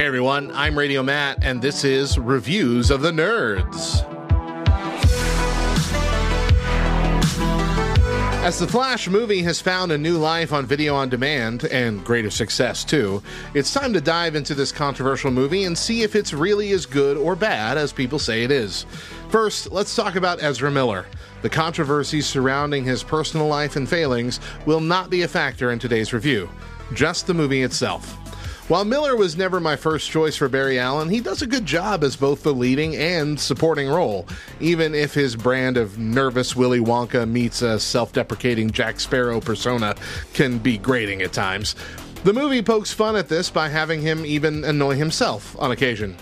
Hey everyone, I'm Radio Matt, and this is Reviews of the Nerds. As the Flash movie has found a new life on video on demand, and greater success too, it's time to dive into this controversial movie and see if it's really as good or bad as people say it is. First, let's talk about Ezra Miller. The controversies surrounding his personal life and failings will not be a factor in today's review, just the movie itself. While Miller was never my first choice for Barry Allen, he does a good job as both the leading and supporting role, even if his brand of nervous Willy Wonka meets a self deprecating Jack Sparrow persona can be grating at times. The movie pokes fun at this by having him even annoy himself on occasion.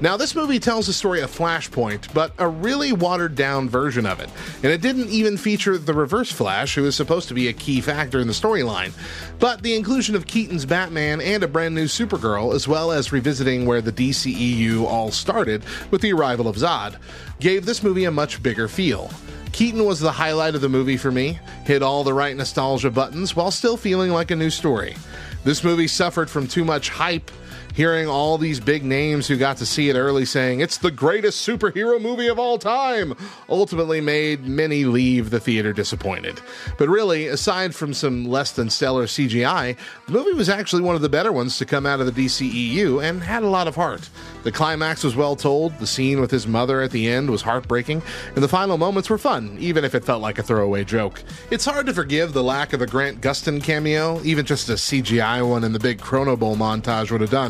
Now, this movie tells the story of Flashpoint, but a really watered down version of it. And it didn't even feature the Reverse Flash, who is supposed to be a key factor in the storyline. But the inclusion of Keaton's Batman and a brand new Supergirl, as well as revisiting where the DCEU all started with the arrival of Zod, gave this movie a much bigger feel. Keaton was the highlight of the movie for me, hit all the right nostalgia buttons while still feeling like a new story. This movie suffered from too much hype hearing all these big names who got to see it early saying it's the greatest superhero movie of all time ultimately made many leave the theater disappointed. But really, aside from some less than stellar CGI, the movie was actually one of the better ones to come out of the DCEU and had a lot of heart. The climax was well told, the scene with his mother at the end was heartbreaking, and the final moments were fun, even if it felt like a throwaway joke. It's hard to forgive the lack of a Grant Gustin cameo, even just a CGI one in the big Chrono Bowl montage would have done,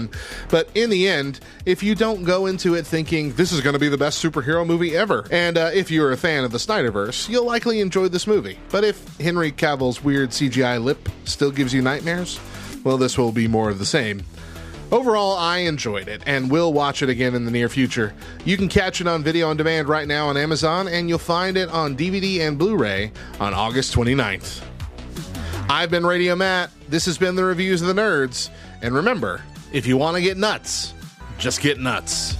but in the end, if you don't go into it thinking this is going to be the best superhero movie ever, and uh, if you're a fan of the Snyderverse, you'll likely enjoy this movie. But if Henry Cavill's weird CGI lip still gives you nightmares, well, this will be more of the same. Overall, I enjoyed it and will watch it again in the near future. You can catch it on video on demand right now on Amazon, and you'll find it on DVD and Blu ray on August 29th. I've been Radio Matt. This has been the Reviews of the Nerds. And remember, if you want to get nuts, just get nuts.